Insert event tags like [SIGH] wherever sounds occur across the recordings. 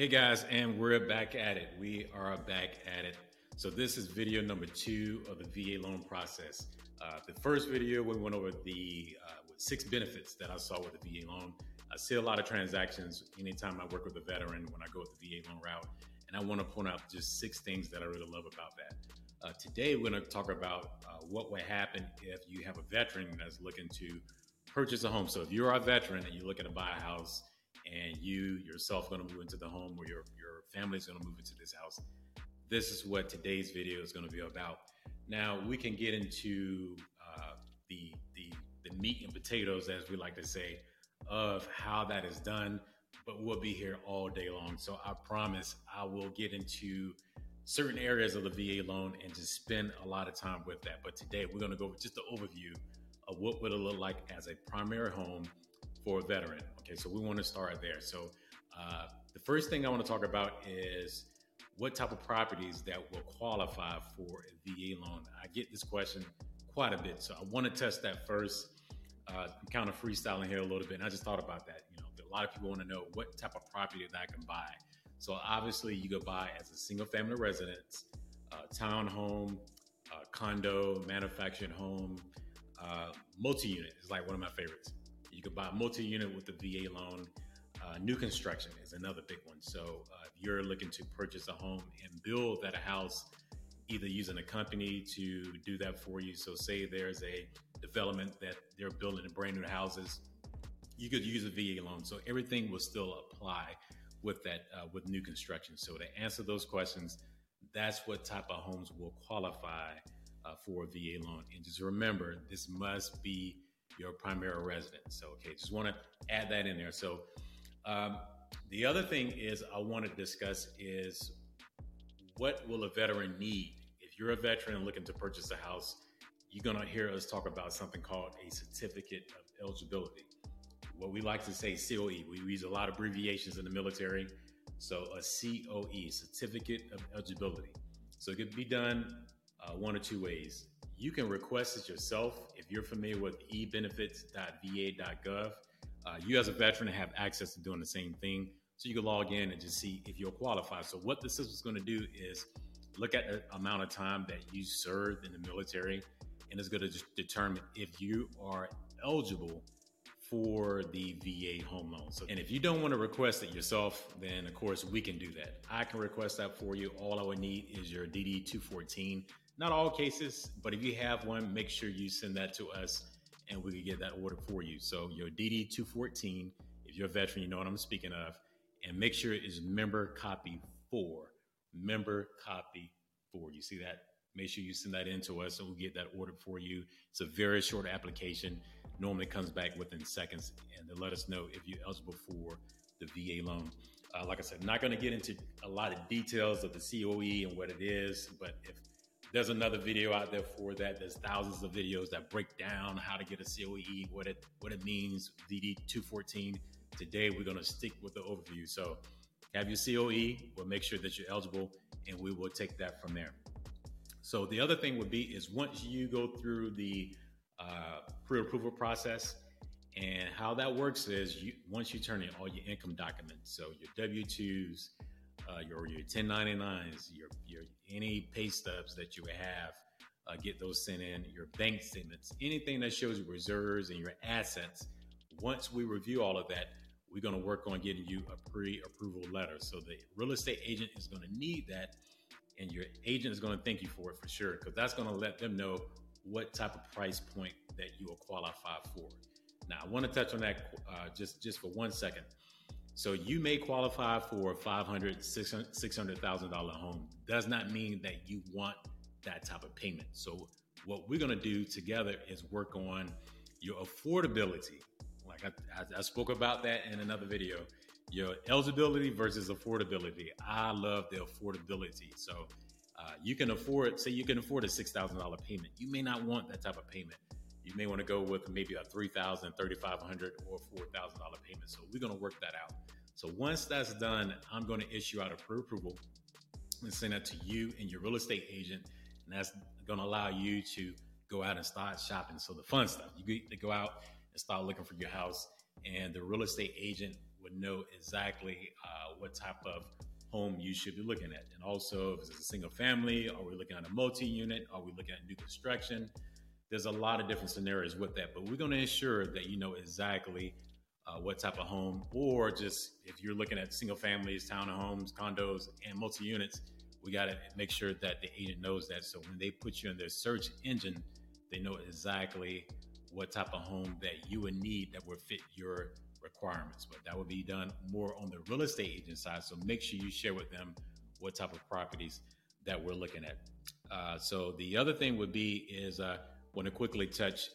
Hey guys, and we're back at it. We are back at it. So this is video number two of the VA loan process. Uh, the first video we went over the uh, six benefits that I saw with the VA loan. I see a lot of transactions anytime I work with a veteran when I go with the VA loan route, and I want to point out just six things that I really love about that. Uh, today we're going to talk about uh, what would happen if you have a veteran that's looking to purchase a home. So if you're a veteran and you're looking to buy a house and you yourself going to move into the home or your, your family's going to move into this house, this is what today's video is going to be about. Now we can get into uh, the, the, the meat and potatoes, as we like to say, of how that is done, but we'll be here all day long. So I promise I will get into certain areas of the VA loan and just spend a lot of time with that. But today we're going to go just the overview of what would it look like as a primary home for a veteran. Okay, so we want to start there. So uh, the first thing I want to talk about is what type of properties that will qualify for a VA loan. I get this question quite a bit, so I want to test that first. Uh, I'm kind of freestyling here a little bit, and I just thought about that. You know, a lot of people want to know what type of property that I can buy. So obviously, you could buy as a single family residence, uh, townhome, uh, condo, manufactured home, uh, multi-unit is like one of my favorites. You could buy multi-unit with the VA loan. Uh, new construction is another big one. So uh, if you're looking to purchase a home and build that house, either using a company to do that for you. So say there's a development that they're building brand new houses, you could use a VA loan. So everything will still apply with that uh, with new construction. So to answer those questions, that's what type of homes will qualify uh, for a VA loan. And just remember, this must be your primary residence. So, okay, just want to add that in there. So, um, the other thing is I want to discuss is what will a veteran need? If you're a veteran looking to purchase a house, you're going to hear us talk about something called a certificate of eligibility. What we like to say COE. We use a lot of abbreviations in the military. So a COE, certificate of eligibility. So it could be done uh, one or two ways. You can request it yourself you're familiar with ebenefits.va.gov. Uh, you, as a veteran, have access to doing the same thing. So you can log in and just see if you're qualified. So, what the system's going to do is look at the amount of time that you served in the military, and it's going to determine if you are eligible for the VA home loan. So, and if you don't want to request it yourself, then of course we can do that. I can request that for you. All I would need is your DD 214 not all cases, but if you have one, make sure you send that to us and we can get that order for you. So your DD 214, if you're a veteran, you know what I'm speaking of, and make sure it is member copy four. Member copy four. You see that? Make sure you send that in to us and we'll get that ordered for you. It's a very short application. Normally comes back within seconds and to let us know if you're eligible for the VA loan. Uh, like I said, not going to get into a lot of details of the COE and what it is, but if there's another video out there for that. There's thousands of videos that break down how to get a COE, what it what it means, DD 214. Today we're gonna stick with the overview. So have your COE, we'll make sure that you're eligible, and we will take that from there. So the other thing would be is once you go through the uh, pre-approval process, and how that works is you once you turn in all your income documents, so your W-2s, uh, your your 1099s, your your any pay stubs that you have, uh, get those sent in. Your bank statements, anything that shows your reserves and your assets. Once we review all of that, we're going to work on getting you a pre-approval letter. So the real estate agent is going to need that, and your agent is going to thank you for it for sure, because that's going to let them know what type of price point that you will qualify for. Now, I want to touch on that uh, just just for one second. So you may qualify for a $500,000, $600,000 home. Does not mean that you want that type of payment. So what we're going to do together is work on your affordability. Like I, I, I spoke about that in another video, your eligibility versus affordability. I love the affordability. So uh, you can afford, say you can afford a $6,000 payment. You may not want that type of payment. You may want to go with maybe a $3,000, $3,500 or $4,000 payment. So we're going to work that out. So once that's done, I'm going to issue out a pre-approval and send that to you and your real estate agent. And that's going to allow you to go out and start shopping. So the fun stuff, you get to go out and start looking for your house and the real estate agent would know exactly uh, what type of home you should be looking at. And also, if it's a single family, are we looking at a multi unit? Are we looking at new construction? There's a lot of different scenarios with that, but we're going to ensure that you know exactly uh, what type of home, or just if you're looking at single families, townhomes, condos, and multi units, we got to make sure that the agent knows that. So when they put you in their search engine, they know exactly what type of home that you would need that would fit your requirements. But that would be done more on the real estate agent side. So make sure you share with them what type of properties that we're looking at. Uh, so the other thing would be is uh, want to quickly touch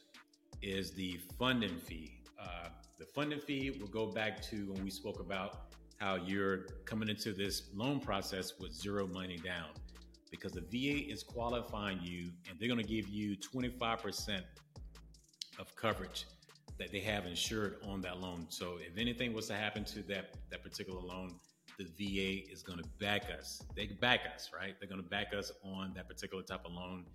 is the funding fee. Uh, the funding fee will go back to when we spoke about how you're coming into this loan process with zero money down because the VA is qualifying you and they're going to give you 25% of coverage that they have insured on that loan. So if anything was to happen to that that particular loan, the VA is going to back us. They back us, right? They're going to back us on that particular type of loan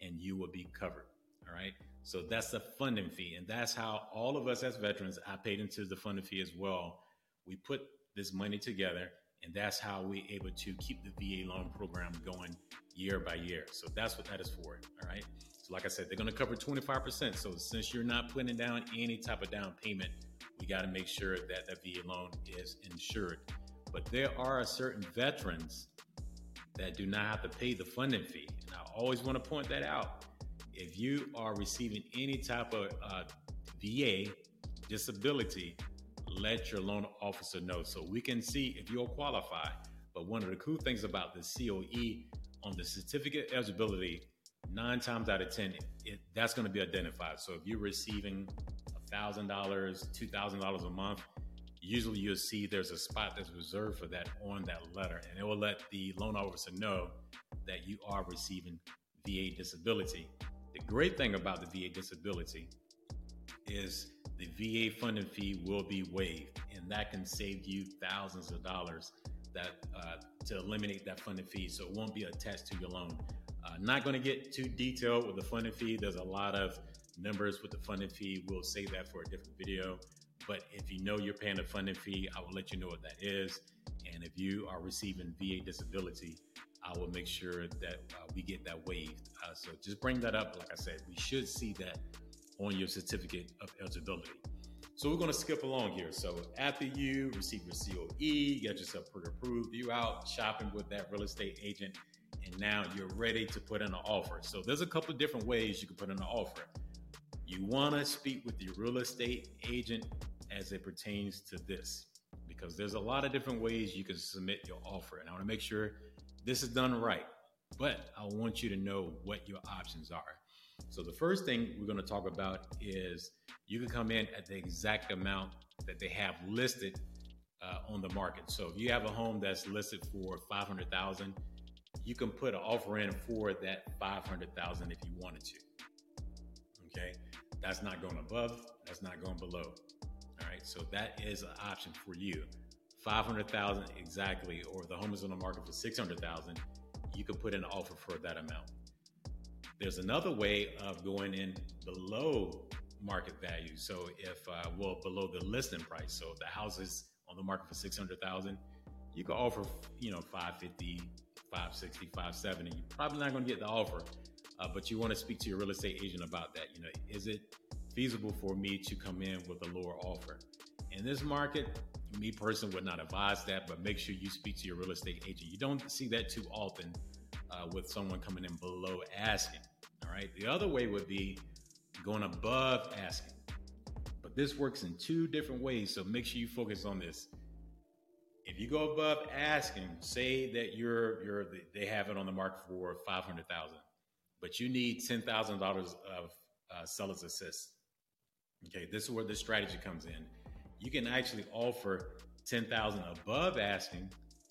and you will be covered. All right. So that's the funding fee. And that's how all of us as veterans, I paid into the funding fee as well. We put this money together, and that's how we're able to keep the VA loan program going year by year. So that's what that is for. All right. So, like I said, they're going to cover 25%. So, since you're not putting down any type of down payment, we got to make sure that that VA loan is insured. But there are certain veterans that do not have to pay the funding fee. And I always want to point that out. If you are receiving any type of uh, VA disability, let your loan officer know so we can see if you'll qualify. But one of the cool things about the COE on the certificate eligibility, nine times out of 10, it, that's going to be identified. So if you're receiving $1,000, $2,000 a month, usually you'll see there's a spot that's reserved for that on that letter. And it will let the loan officer know that you are receiving VA disability. The great thing about the VA disability is the VA funding fee will be waived, and that can save you thousands of dollars that uh, to eliminate that funding fee, so it won't be attached to your loan. Uh, not going to get too detailed with the funding fee. There's a lot of numbers with the funding fee. We'll save that for a different video. But if you know you're paying a funding fee, I will let you know what that is. And if you are receiving VA disability, I will make sure that uh, we get that waived. Uh, so just bring that up. Like I said, we should see that on your certificate of eligibility. So we're going to skip along here. So after you receive your COE, you get yourself pre-approved, you out shopping with that real estate agent, and now you're ready to put in an offer. So there's a couple of different ways you can put in an offer. You want to speak with your real estate agent as it pertains to this, because there's a lot of different ways you can submit your offer, and I want to make sure this is done right. But I want you to know what your options are. So the first thing we're going to talk about is you can come in at the exact amount that they have listed uh, on the market. So if you have a home that's listed for 500,000, you can put an offer in for that 500,000 if you wanted to. Okay? That's not going above, that's not going below. All right? So that is an option for you. 500,000 exactly or the home is on the market for 600,000, you can put in an offer for that amount. There's another way of going in below market value. So if uh, well below the listing price, so if the house is on the market for six hundred thousand, you can offer you know 550, 560, 570. You're probably not going to get the offer, uh, but you want to speak to your real estate agent about that. You know, is it feasible for me to come in with a lower offer? In this market, me personally would not advise that, but make sure you speak to your real estate agent. You don't see that too often uh, with someone coming in below asking. All right. The other way would be going above asking. But this works in two different ways. So make sure you focus on this. If you go above asking, say that you're you're they have it on the market for five hundred thousand, but you need ten thousand dollars of uh, seller's assist. Okay, this is where the strategy comes in. You can actually offer ten thousand above asking,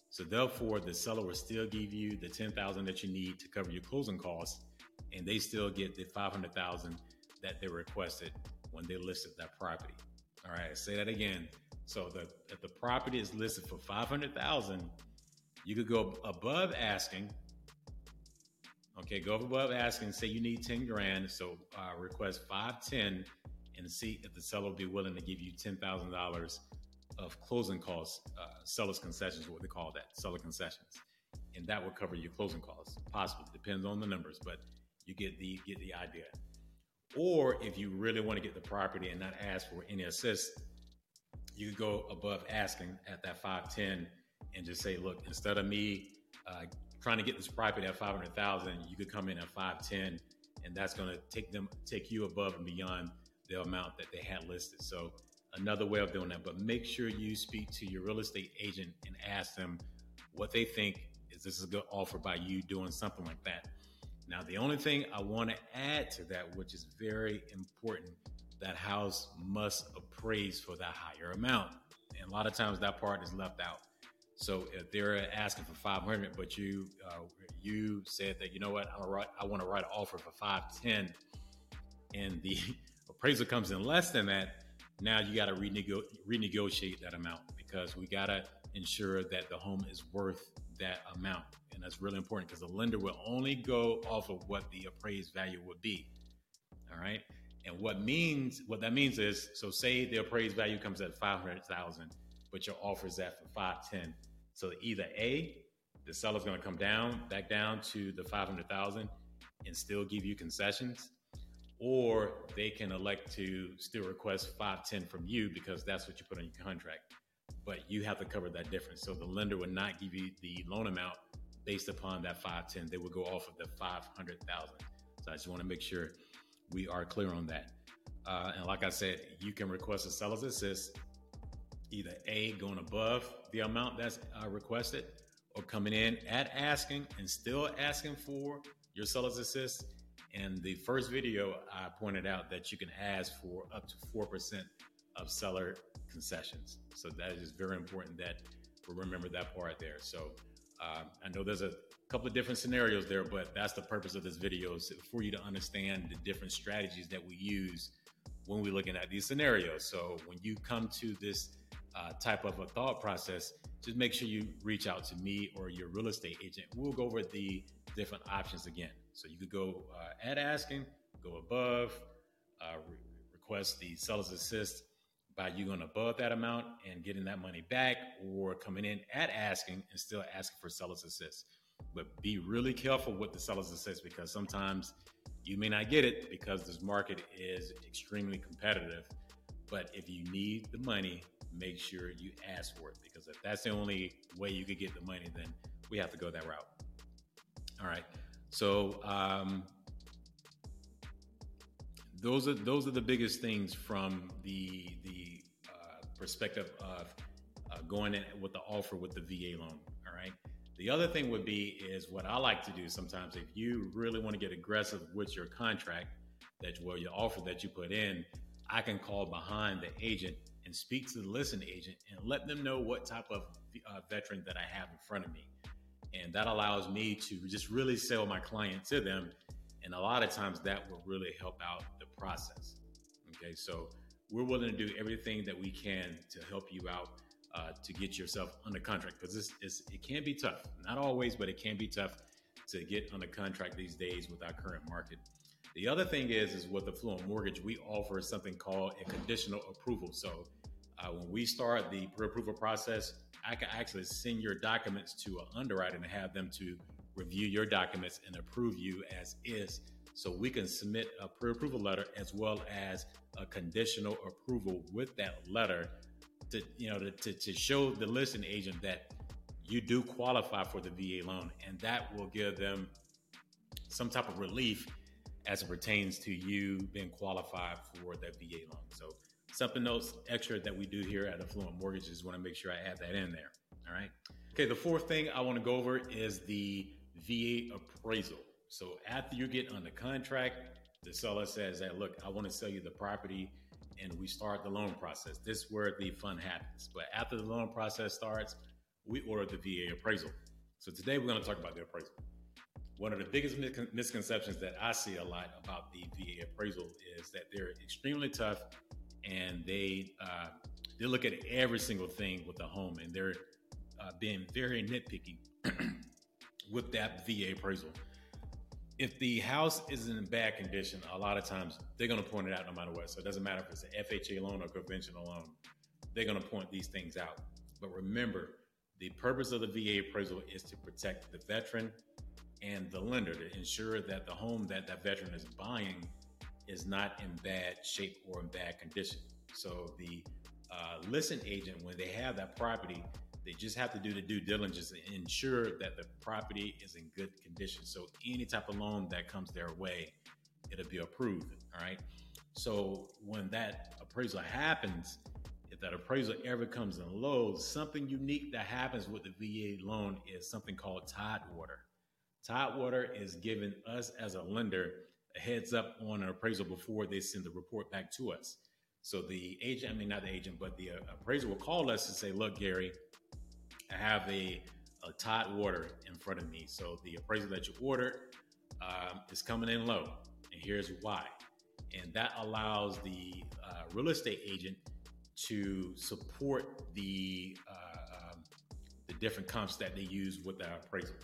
so therefore the seller will still give you the ten thousand that you need to cover your closing costs, and they still get the 500,000 that they requested when they listed that property. All right, say that again. So the if the property is listed for 500,000, you could go above asking. Okay, go above asking, say you need 10 grand, so uh, request 510 and see if the seller will be willing to give you $10,000 of closing costs, uh, seller's concessions, what they call that, seller concessions, and that will cover your closing costs. Possibly depends on the numbers, but you get the get the idea. Or if you really want to get the property and not ask for any assist, you could go above asking at that 510 and just say, look, instead of me uh, trying to get this property at 500,000, you could come in at 510 and that's going to take them, take you above and beyond the amount that they had listed. So another way of doing that, but make sure you speak to your real estate agent and ask them what they think is this a good offer by you doing something like that. Now, the only thing I want to add to that, which is very important, that house must appraise for that higher amount. And a lot of times that part is left out. So if they're asking for 500, but you uh, you said that you know what I write, I want to write an offer for 510, and the [LAUGHS] appraisal comes in less than that, now you got to renego- renegotiate that amount because we got to ensure that the home is worth that amount. And that's really important because the lender will only go off of what the appraised value would be. All right. And what means what that means is so say the appraised value comes at 500,000, but your offer is at for 510. So either A, the seller's going to come down back down to the 500,000 and still give you concessions or they can elect to still request 510 from you because that's what you put on your contract. But you have to cover that difference. So the lender would not give you the loan amount based upon that 510. They would go off of the 500,000. So I just want to make sure we are clear on that. Uh, and like I said, you can request a seller's assist, either A, going above the amount that's uh, requested, or coming in at asking and still asking for your seller's assist in the first video, I pointed out that you can ask for up to 4% of seller concessions. So that is very important that we remember that part there. So uh, I know there's a couple of different scenarios there, but that's the purpose of this video is for you to understand the different strategies that we use when we're looking at these scenarios. So when you come to this uh, type of a thought process, just make sure you reach out to me or your real estate agent. We'll go over the different options again. So you could go uh, at asking, go above, uh, re- request the seller's assist by you going above that amount and getting that money back, or coming in at asking and still asking for seller's assist. But be really careful with the seller's assist because sometimes you may not get it because this market is extremely competitive. But if you need the money, make sure you ask for it because if that's the only way you could get the money, then we have to go that route. All right. So um, those are those are the biggest things from the the uh, perspective of uh, going in with the offer with the VA loan. All right. The other thing would be is what I like to do sometimes if you really want to get aggressive with your contract that well your offer that you put in, I can call behind the agent and speak to the listen agent and let them know what type of uh, veteran that I have in front of me. And that allows me to just really sell my client to them. And a lot of times that will really help out the process. Okay, so we're willing to do everything that we can to help you out uh, to get yourself under contract because it can be tough. Not always, but it can be tough to get under contract these days with our current market. The other thing is, is with Affluent Mortgage, we offer something called a conditional approval. So uh, when we start the pre-approval process, I can actually send your documents to an underwriter and have them to review your documents and approve you as is. So we can submit a pre-approval letter as well as a conditional approval with that letter to you know to, to, to show the listing agent that you do qualify for the VA loan, and that will give them some type of relief as it pertains to you being qualified for that VA loan. So something else extra that we do here at Affluent Mortgages. Want to make sure I add that in there. All right. Okay. The fourth thing I want to go over is the VA appraisal. So after you get under contract, the seller says that, look, I want to sell you the property and we start the loan process. This is where the fun happens. But after the loan process starts, we order the VA appraisal. So today we're going to talk about the appraisal. One of the biggest misconceptions that I see a lot about the VA appraisal is that they're extremely tough and they uh, they look at every single thing with the home, and they're uh, being very nitpicky [CLEARS THROAT] with that VA appraisal. If the house is in bad condition, a lot of times they're going to point it out no matter what. So it doesn't matter if it's an FHA loan or conventional loan. they're going to point these things out. But remember, the purpose of the VA appraisal is to protect the veteran and the lender to ensure that the home that that veteran is buying is not in bad shape or in bad condition. So the uh, listing agent, when they have that property, they just have to do the due diligence and ensure that the property is in good condition. So any type of loan that comes their way, it'll be approved. All right. So when that appraisal happens, if that appraisal ever comes in low, something unique that happens with the VA loan is something called Tidewater. Tidewater is giving us as a lender a heads up on an appraisal before they send the report back to us. So the agent, I mean, not the agent, but the uh, appraiser will call us and say, look, Gary, I have a, a Tidewater in front of me. So the appraisal that you ordered um, is coming in low. And here's why. And that allows the uh, real estate agent to support the uh, um, the different comps that they use with their appraisal.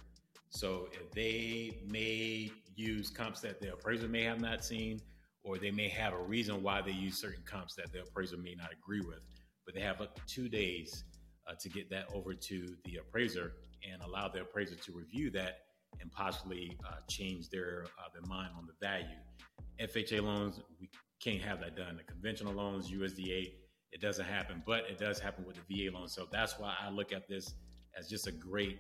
So if they may use comps that the appraiser may have not seen, or they may have a reason why they use certain comps that the appraiser may not agree with, but they have up to two days uh, to get that over to the appraiser and allow the appraiser to review that and possibly uh, change their uh, their mind on the value. FHA loans, we can't have that done. The conventional loans, USDA, it doesn't happen, but it does happen with the VA loan. So that's why I look at this as just a great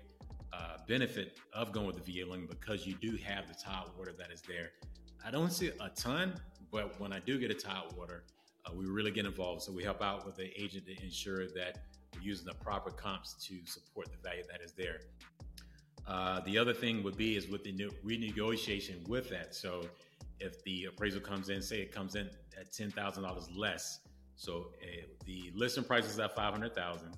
benefit of going with the VA loan because you do have the Tidewater that is there. I don't see a ton, but when I do get a Tidewater, uh, we really get involved. So we help out with the agent to ensure that we're using the proper comps to support the value that is there. Uh, the other thing would be is with the renegotiation with that. So if the appraisal comes in, say it comes in at ten thousand dollars less, so uh, the listing price is at five hundred thousand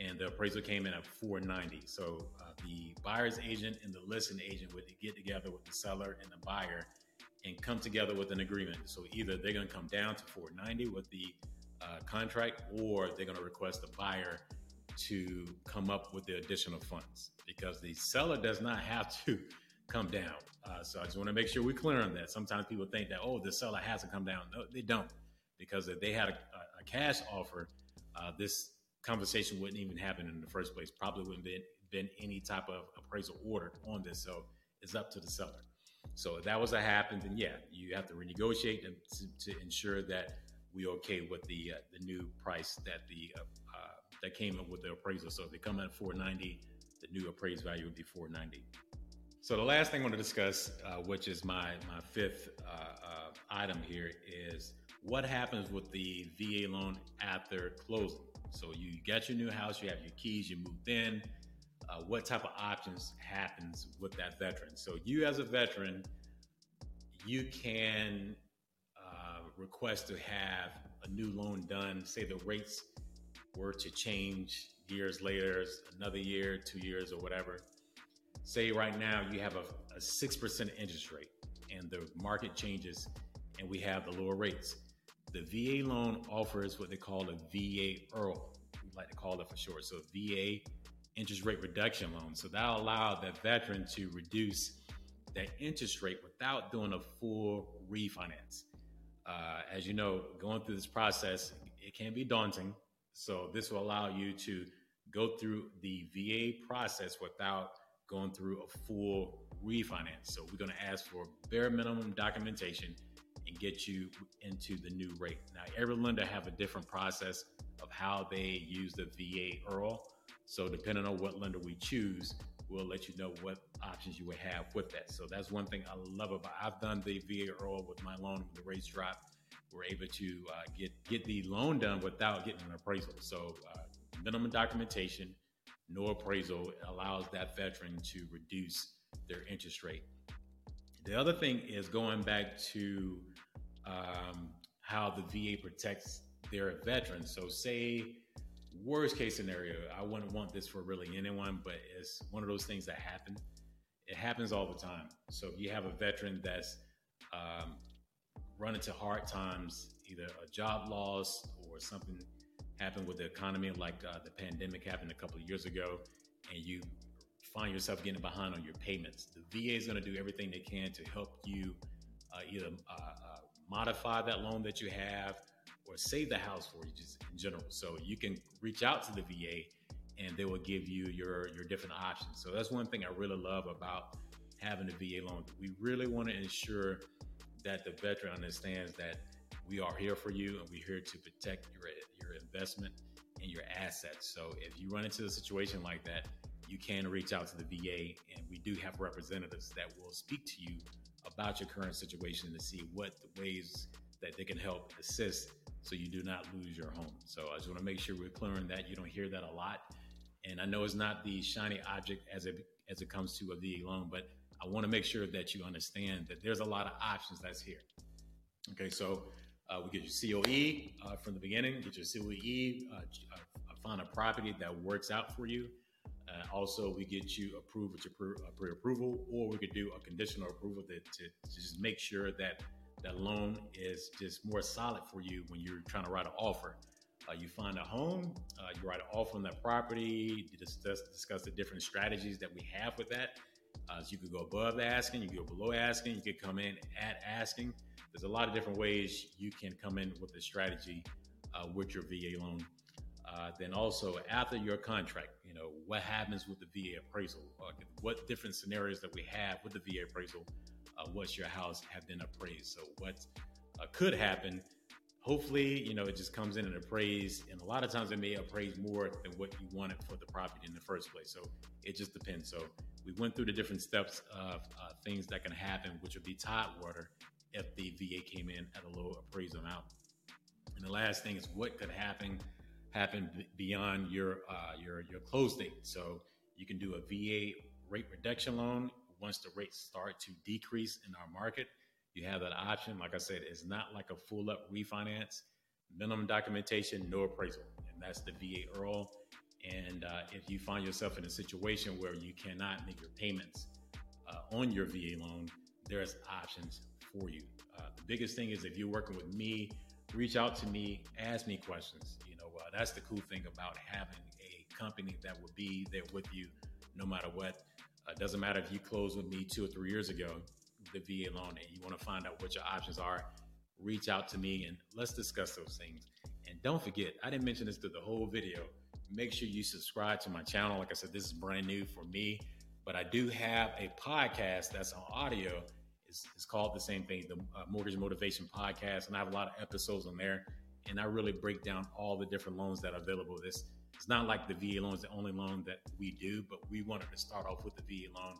and the appraisal came in at 490. So uh, the buyer's agent and the listing agent would get together with the seller and the buyer and come together with an agreement. So either they're going to come down to 490 with the uh, contract, or they're going to request the buyer to come up with the additional funds because the seller does not have to come down. Uh, so I just want to make sure we're clear on that. Sometimes people think that oh, the seller has to come down. No, they don't, because if they had a, a cash offer, uh, this conversation wouldn't even happen in the first place. Probably wouldn't been been any type of appraisal ordered on this. So it's up to the seller. So if that was to happen, then yeah, you have to renegotiate and to, to ensure that we okay with the uh, the new price that the uh, uh, that came up with the appraisal. So if they come in at 490, the new appraised value would be 490. So the last thing I want to discuss, uh, which is my my fifth uh, uh, item here, is what happens with the VA loan after closing. So you got your new house, you have your keys, you moved in. Uh, what type of options happens with that veteran? So you as a veteran, you can uh, request to have a new loan done. Say the rates were to change years later, another year, two years, or whatever. Say right now you have a, a 6% interest rate and the market changes and we have the lower rates. The VA loan offers what they call a VA IRRRL. We like to call it for short. So VA interest rate reduction loan. So that'll allow that veteran to reduce that interest rate without doing a full refinance. Uh, as you know, going through this process, it can be daunting. So this will allow you to go through the VA process without going through a full refinance. So we're going to ask for bare minimum documentation and get you into the new rate. Now, every lender have a different process of how they use the VA IRRRL. So depending on what lender we choose, we'll let you know what options you would have with that. So that's one thing I love about. I've done the VA IRRRL with my loan when the rates drop. We're able to uh, get get the loan done without getting an appraisal. So uh, minimum documentation, no appraisal allows that veteran to reduce their interest rate. The other thing is going back to um, how the VA protects their veterans. So, say worst case scenario, I wouldn't want this for really anyone, but it's one of those things that happen. It happens all the time. So, if you have a veteran that's um, run into hard times, either a job loss or something happened with the economy, like uh, the pandemic happened a couple of years ago, and you find yourself getting behind on your payments, the VA is going to do everything they can to help you uh, either uh, uh, modify that loan that you have or save the house for you just in general. So you can reach out to the VA and they will give you your your different options. So that's one thing I really love about having a VA loan. We really want to ensure that the veteran understands that we are here for you and we're here to protect your your investment and your assets. So if you run into a situation like that, you can reach out to the VA and we do have representatives that will speak to you about your current situation to see what the ways that they can help assist so you do not lose your home. So I just want to make sure we're clearing that. You don't hear that a lot. And I know it's not the shiny object as it as it comes to a VA loan, but I want to make sure that you understand that there's a lot of options that's here. Okay, so uh, we get your COE uh, from the beginning, get your COE, uh, uh, find a property that works out for you. Uh, also, we get you approved with your pre-approval, or we could do a conditional approval to, to, to just make sure that that loan is just more solid for you when you're trying to write an offer. Uh, you find a home, uh, you write an offer on that property, discuss, discuss the different strategies that we have with that. Uh, so you could go above asking, you could go below asking, you could come in at asking. There's a lot of different ways you can come in with a strategy uh, with your VA loan. Uh, then also after your contract, you know, what happens with the VA appraisal? what different scenarios that we have with the VA appraisal? Uh, what's your house have been appraised? So what uh, could happen? Hopefully, you know, it just comes in and appraised, and a lot of times it may appraise more than what you wanted for the property in the first place. So it just depends. So we went through the different steps of uh, things that can happen, which would be tide water if the VA came in at a low appraisal amount. And the last thing is what could happen happen beyond your uh, your your close date. So you can do a VA rate reduction loan once the rates start to decrease in our market. You have that option. Like I said, it's not like a full up refinance. Minimum documentation, no appraisal, and that's the VA IRRRL. And uh, if you find yourself in a situation where you cannot make your payments uh, on your VA loan, there's options for you. Uh, the biggest thing is if you're working with me, reach out to me, ask me questions. That's the cool thing about having a company that will be there with you no matter what. Uh, doesn't matter if you closed with me two or three years ago, the VA loan, and you want to find out what your options are, reach out to me and let's discuss those things. And don't forget, I didn't mention this through the whole video make sure you subscribe to my channel. Like I said, this is brand new for me, but I do have a podcast that's on audio. It's, it's called the same thing, the uh, Mortgage Motivation Podcast, and I have a lot of episodes on there. And I really break down all the different loans that are available. This it's not like the VA loan is the only loan that we do, but we wanted to start off with the VA loan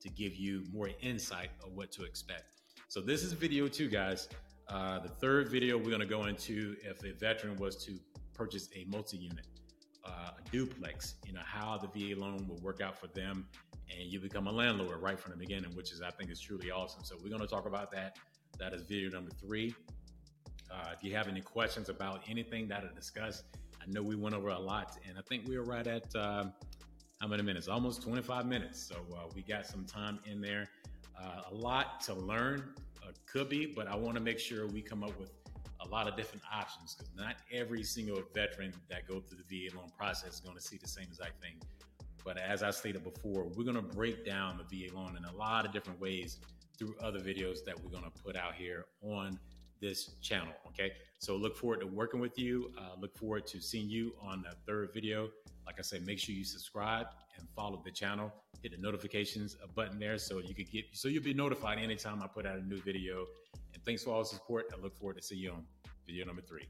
to give you more insight of what to expect. So this is video two, guys. Uh, the third video we're going to go into if a veteran was to purchase a multi-unit uh, a duplex, you know, how the VA loan will work out for them and you become a landlord right from the beginning, which is, I think, is truly awesome. So we're going to talk about that. That is video number three. Uh, if you have any questions about anything that I discussed, I know we went over a lot, and I think we were right at uh, how many minutes? Almost 25 minutes. So uh, we got some time in there. Uh, a lot to learn, uh, could be, but I want to make sure we come up with a lot of different options because not every single veteran that go through the VA loan process is going to see the same exact thing. But as I stated before, we're going to break down the VA loan in a lot of different ways through other videos that we're going to put out here on this channel. Okay. So look forward to working with you. Uh, look forward to seeing you on the third video. Like I said, make sure you subscribe and follow the channel. Hit the notifications button there so you could get so you'll be notified anytime I put out a new video. And thanks for all the support. I look forward to see you on video number three.